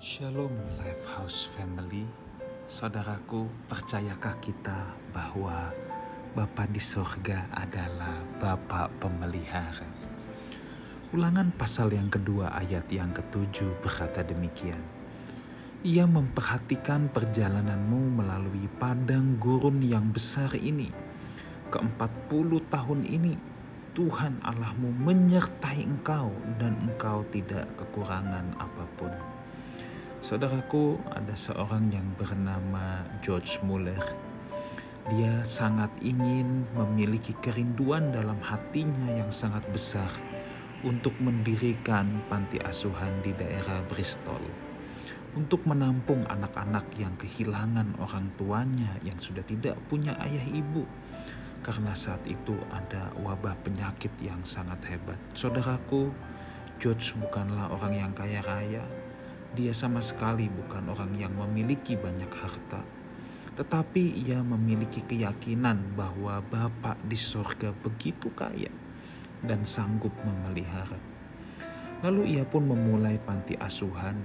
Shalom Lifehouse Family Saudaraku, percayakah kita bahwa Bapa di sorga adalah Bapa pemelihara? Ulangan pasal yang kedua ayat yang ketujuh berkata demikian. Ia memperhatikan perjalananmu melalui padang gurun yang besar ini. Keempat puluh tahun ini Tuhan Allahmu menyertai engkau dan engkau tidak kekurangan apa pun. Saudaraku, ada seorang yang bernama George Muller. Dia sangat ingin memiliki kerinduan dalam hatinya yang sangat besar untuk mendirikan panti asuhan di daerah Bristol. Untuk menampung anak-anak yang kehilangan orang tuanya yang sudah tidak punya ayah ibu. Karena saat itu ada wabah penyakit yang sangat hebat. Saudaraku, George bukanlah orang yang kaya raya, dia sama sekali bukan orang yang memiliki banyak harta, tetapi ia memiliki keyakinan bahwa Bapa di sorga begitu kaya dan sanggup memelihara. Lalu ia pun memulai panti asuhan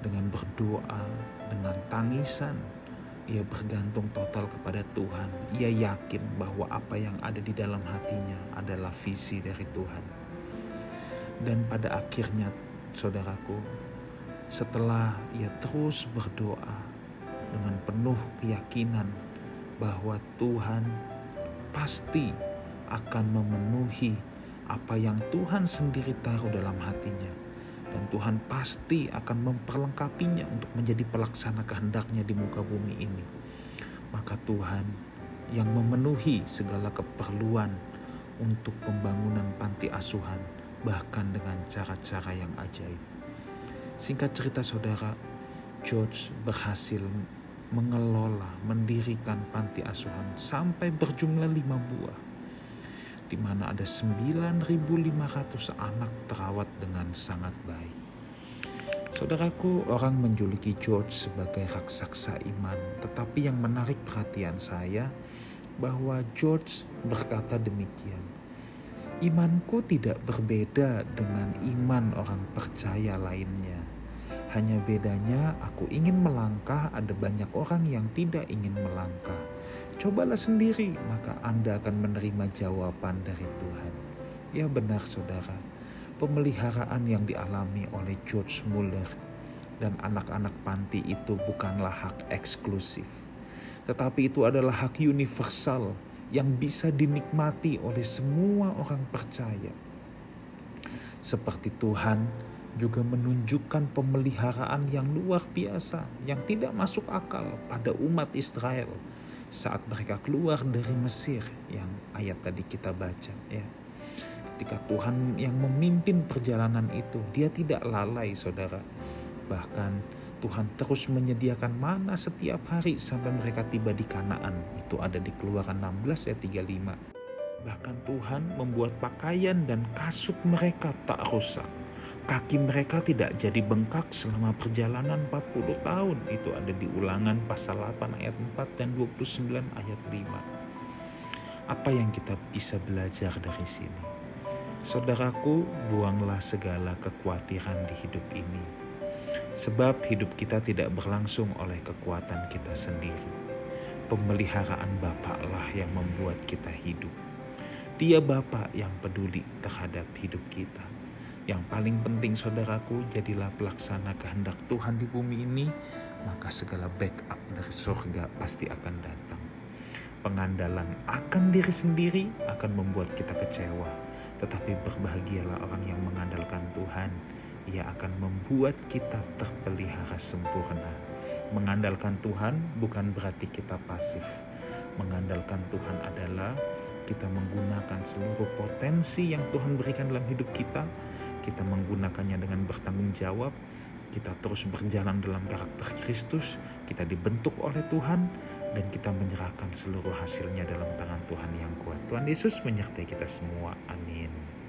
dengan berdoa, dengan tangisan. Ia bergantung total kepada Tuhan. Ia yakin bahwa apa yang ada di dalam hatinya adalah visi dari Tuhan. Dan pada akhirnya, saudaraku, setelah ia terus berdoa dengan penuh keyakinan bahwa Tuhan pasti akan memenuhi apa yang Tuhan sendiri taruh dalam hatinya dan Tuhan pasti akan memperlengkapinya untuk menjadi pelaksana kehendaknya di muka bumi ini. Maka Tuhan yang memenuhi segala keperluan untuk pembangunan panti asuhan bahkan dengan cara-cara yang ajaib. Singkat cerita saudara, George berhasil mengelola, mendirikan panti asuhan sampai berjumlah lima buah. Di mana ada 9.500 anak terawat dengan sangat baik. Saudaraku, orang menjuluki George sebagai raksasa iman, tetapi yang menarik perhatian saya bahwa George berkata demikian. Imanku tidak berbeda dengan iman orang percaya lainnya. Hanya bedanya aku ingin melangkah, ada banyak orang yang tidak ingin melangkah. Cobalah sendiri, maka Anda akan menerima jawaban dari Tuhan. Ya benar saudara, pemeliharaan yang dialami oleh George Muller dan anak-anak panti itu bukanlah hak eksklusif. Tetapi itu adalah hak universal yang bisa dinikmati oleh semua orang percaya. Seperti Tuhan juga menunjukkan pemeliharaan yang luar biasa yang tidak masuk akal pada umat Israel saat mereka keluar dari Mesir yang ayat tadi kita baca ya. Ketika Tuhan yang memimpin perjalanan itu, dia tidak lalai saudara. Bahkan Tuhan terus menyediakan mana setiap hari sampai mereka tiba di Kanaan. Itu ada di Keluaran 16 ayat 35. Bahkan Tuhan membuat pakaian dan kasut mereka tak rusak. Kaki mereka tidak jadi bengkak selama perjalanan 40 tahun. Itu ada di ulangan pasal 8 ayat 4 dan 29 ayat 5. Apa yang kita bisa belajar dari sini? Saudaraku, buanglah segala kekhawatiran di hidup ini Sebab hidup kita tidak berlangsung oleh kekuatan kita sendiri. Pemeliharaan Bapa lah yang membuat kita hidup. Dia Bapa yang peduli terhadap hidup kita. Yang paling penting saudaraku, jadilah pelaksana kehendak Tuhan di bumi ini, maka segala backup dari surga pasti akan datang. Pengandalan akan diri sendiri akan membuat kita kecewa, tetapi berbahagialah orang yang mengandalkan Tuhan ia akan membuat kita terpelihara sempurna. Mengandalkan Tuhan bukan berarti kita pasif. Mengandalkan Tuhan adalah kita menggunakan seluruh potensi yang Tuhan berikan dalam hidup kita. Kita menggunakannya dengan bertanggung jawab. Kita terus berjalan dalam karakter Kristus. Kita dibentuk oleh Tuhan dan kita menyerahkan seluruh hasilnya dalam tangan Tuhan yang kuat. Tuhan Yesus menyertai kita semua. Amin.